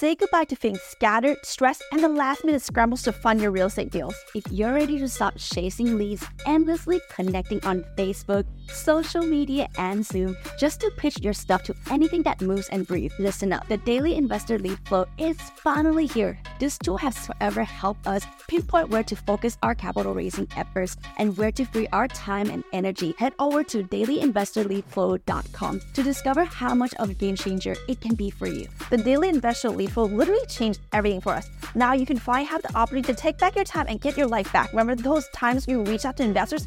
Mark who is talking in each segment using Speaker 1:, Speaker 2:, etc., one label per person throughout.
Speaker 1: Say goodbye to things scattered, stressed, and the last minute scrambles to fund your real estate deals.
Speaker 2: If you're ready to stop chasing leads, endlessly connecting on Facebook, social media, and Zoom just to pitch your stuff to anything that moves and breathes, listen up. The Daily Investor Lead Flow is finally here. This tool has forever helped us pinpoint where to focus our capital raising efforts and where to free our time and energy. Head over to dailyinvestorleadflow.com to discover how much of a game changer it can be for you.
Speaker 1: The Daily Investor Lead Flow literally changed everything for us. Now you can finally have the opportunity to take back your time and get your life back. Remember those times you reached out to investors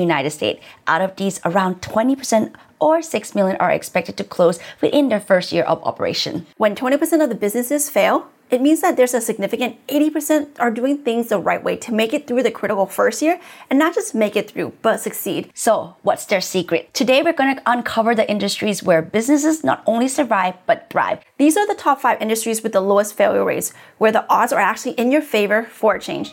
Speaker 3: United States. Out of these, around 20% or 6 million are expected to close within their first year of operation.
Speaker 1: When 20% of the businesses fail, it means that there's a significant 80% are doing things the right way to make it through the critical first year and not just make it through, but succeed.
Speaker 3: So, what's their secret? Today, we're going to uncover the industries where businesses not only survive, but thrive.
Speaker 1: These are the top five industries with the lowest failure rates, where the odds are actually in your favor for a change.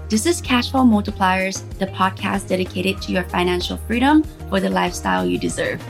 Speaker 3: This is Cashflow Multipliers, the podcast dedicated to your financial freedom for the lifestyle you deserve.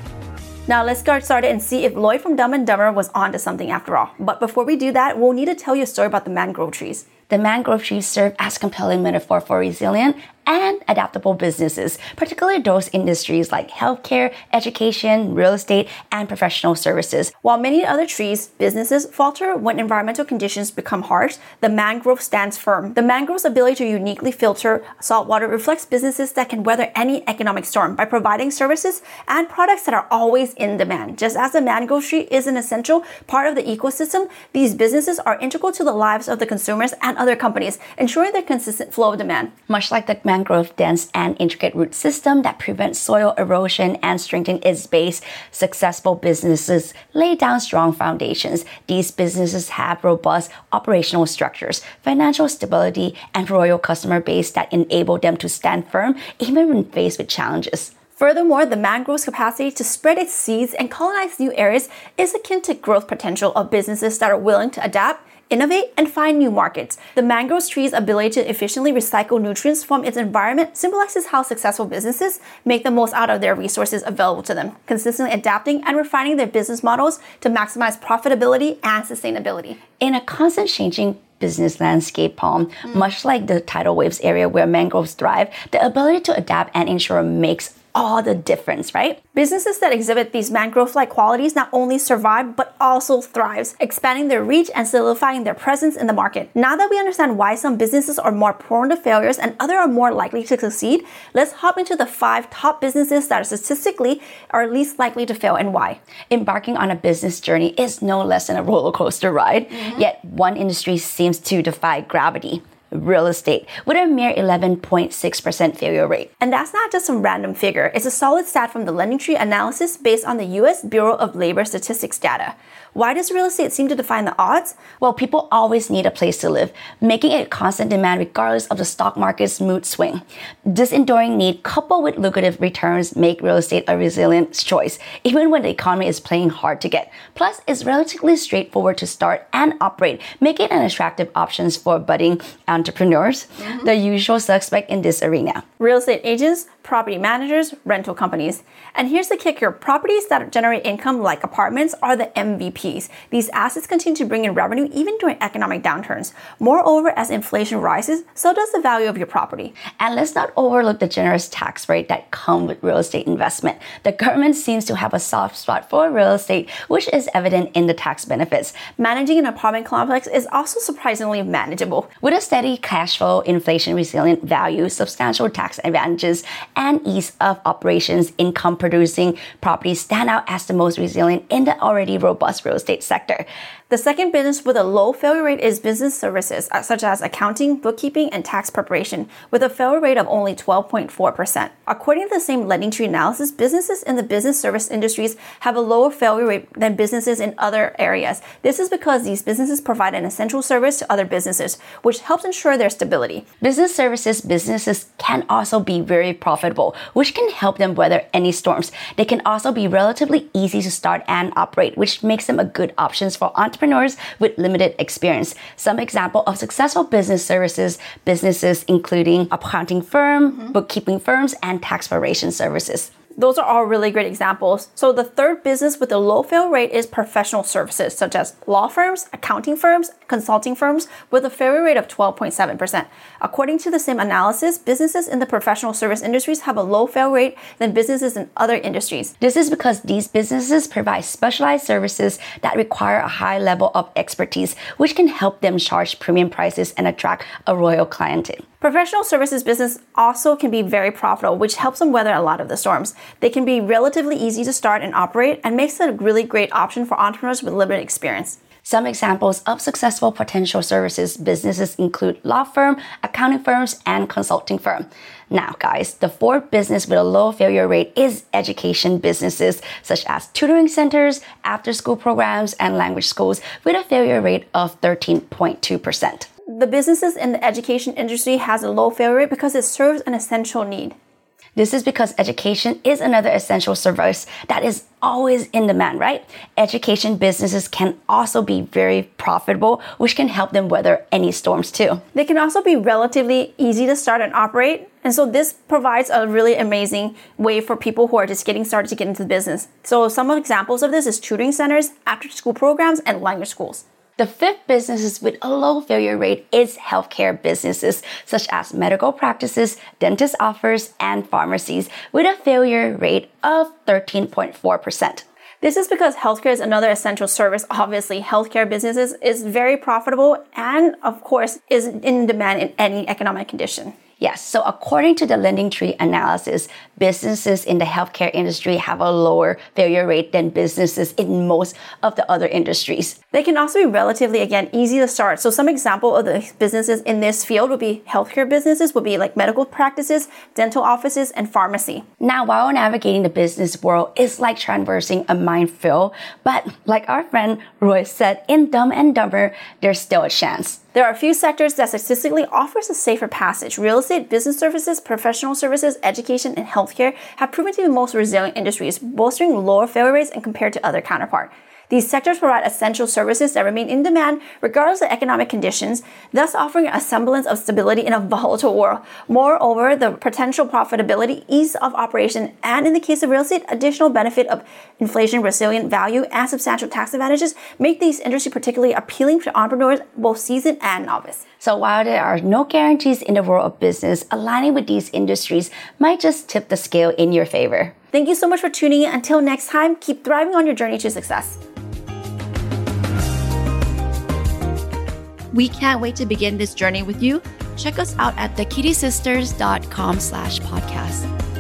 Speaker 1: Now let's get started and see if Lloyd from Dumb and Dumber was onto something after all. But before we do that, we'll need to tell you a story about the mangrove trees.
Speaker 3: The mangrove trees serve as compelling metaphor for resilient and adaptable businesses, particularly those industries like healthcare, education, real estate, and professional services.
Speaker 1: While many other trees, businesses falter when environmental conditions become harsh, the mangrove stands firm. The mangrove's ability to uniquely filter salt water reflects businesses that can weather any economic storm by providing services and products that are always in demand. Just as the mangrove tree is an essential part of the ecosystem, these businesses are integral to the lives of the consumers and other companies, ensuring the consistent flow of demand.
Speaker 3: Much like the mangrove dense and intricate root system that prevents soil erosion and strengthen its base, successful businesses lay down strong foundations. These businesses have robust operational structures, financial stability, and loyal customer base that enable them to stand firm even when faced with challenges.
Speaker 1: Furthermore, the mangrove's capacity to spread its seeds and colonize new areas is akin to growth potential of businesses that are willing to adapt innovate, and find new markets. The mangrove tree's ability to efficiently recycle nutrients from its environment symbolizes how successful businesses make the most out of their resources available to them, consistently adapting and refining their business models to maximize profitability and sustainability.
Speaker 3: In a constant changing business landscape, Palm, mm. much like the tidal waves area where mangroves thrive, the ability to adapt and ensure makes all the difference, right?
Speaker 1: Businesses that exhibit these mangrove-like qualities not only survive but also thrives, expanding their reach and solidifying their presence in the market. Now that we understand why some businesses are more prone to failures and other are more likely to succeed, let's hop into the five top businesses that are statistically are least likely to fail and why.
Speaker 3: Embarking on a business journey is no less than a roller coaster ride, mm-hmm. yet one industry seems to defy gravity real estate with a mere 11.6% failure rate.
Speaker 1: And that's not just some random figure, it's a solid stat from the LendingTree analysis based on the US Bureau of Labor Statistics data. Why does real estate seem to define the odds?
Speaker 3: Well, people always need a place to live, making it a constant demand regardless of the stock market's mood swing. This enduring need, coupled with lucrative returns, make real estate a resilient choice, even when the economy is playing hard to get. Plus, it's relatively straightforward to start and operate, making it an attractive option for budding entrepreneurs, mm-hmm. the usual suspect in this arena.
Speaker 1: Real estate agents, property managers, rental companies. And here's the kicker properties that generate income like apartments are the MVPs. These assets continue to bring in revenue even during economic downturns. Moreover, as inflation rises, so does the value of your property.
Speaker 3: And let's not overlook the generous tax rate that come with real estate investment. The government seems to have a soft spot for real estate, which is evident in the tax benefits.
Speaker 1: Managing an apartment complex is also surprisingly manageable.
Speaker 3: With a steady cash flow, inflation resilient value, substantial tax advantages, and ease of operations, income producing properties stand out as the most resilient in the already robust real estate sector.
Speaker 1: The second business with a low failure rate is business services, uh, such as accounting, bookkeeping, and tax preparation, with a failure rate of only 12.4%. According to the same LendingTree analysis, businesses in the business service industries have a lower failure rate than businesses in other areas. This is because these businesses provide an essential service to other businesses, which helps ensure their stability.
Speaker 3: Business services businesses can also be very profitable, which can help them weather any storms. They can also be relatively easy to start and operate, which makes them a good options for entrepreneurs entrepreneurs with limited experience. Some example of successful business services businesses including accounting firm, mm-hmm. bookkeeping firms, and tax preparation services.
Speaker 1: Those are all really great examples. So the third business with a low fail rate is professional services, such as law firms, accounting firms, consulting firms, with a failure rate of 12.7%. According to the same analysis, businesses in the professional service industries have a low fail rate than businesses in other industries.
Speaker 3: This is because these businesses provide specialized services that require a high level of expertise, which can help them charge premium prices and attract a royal clientele.
Speaker 1: Professional services business also can be very profitable, which helps them weather a lot of the storms. They can be relatively easy to start and operate and makes it a really great option for entrepreneurs with limited experience.
Speaker 3: Some examples of successful potential services businesses include law firm, accounting firms, and consulting firm. Now, guys, the fourth business with a low failure rate is education businesses such as tutoring centers, after school programs, and language schools with a failure rate of 13.2%
Speaker 1: the businesses in the education industry has a low failure rate because it serves an essential need.
Speaker 3: This is because education is another essential service that is always in demand, right? Education businesses can also be very profitable, which can help them weather any storms too.
Speaker 1: They can also be relatively easy to start and operate. And so this provides a really amazing way for people who are just getting started to get into the business. So some examples of this is tutoring centers, after school programs, and language schools.
Speaker 3: The fifth businesses with a low failure rate is healthcare businesses such as medical practices, dentist offers, and pharmacies with a failure rate of 13.4%.
Speaker 1: This is because healthcare is another essential service. Obviously, healthcare businesses is very profitable and, of course, is in demand in any economic condition.
Speaker 3: Yes, so according to the LendingTree analysis, businesses in the healthcare industry have a lower failure rate than businesses in most of the other industries.
Speaker 1: They can also be relatively, again, easy to start. So some example of the businesses in this field would be healthcare businesses, would be like medical practices, dental offices, and pharmacy.
Speaker 3: Now, while navigating the business world is like traversing a minefield, but like our friend Roy said in Dumb and Dumber, there's still a chance.
Speaker 1: There are a few sectors that statistically offers a safer passage. Real estate, business services, professional services, education, and healthcare have proven to be the most resilient industries, bolstering lower failure rates and compared to other counterparts. These sectors provide essential services that remain in demand regardless of economic conditions, thus offering a semblance of stability in a volatile world. Moreover, the potential profitability, ease of operation, and in the case of real estate, additional benefit of inflation resilient value and substantial tax advantages make these industries particularly appealing to entrepreneurs, both seasoned and novice.
Speaker 3: So while there are no guarantees in the world of business, aligning with these industries might just tip the scale in your favor.
Speaker 1: Thank you so much for tuning in. Until next time, keep thriving on your journey to success.
Speaker 4: We can't wait to begin this journey with you. Check us out at thekittisisters.com slash podcast.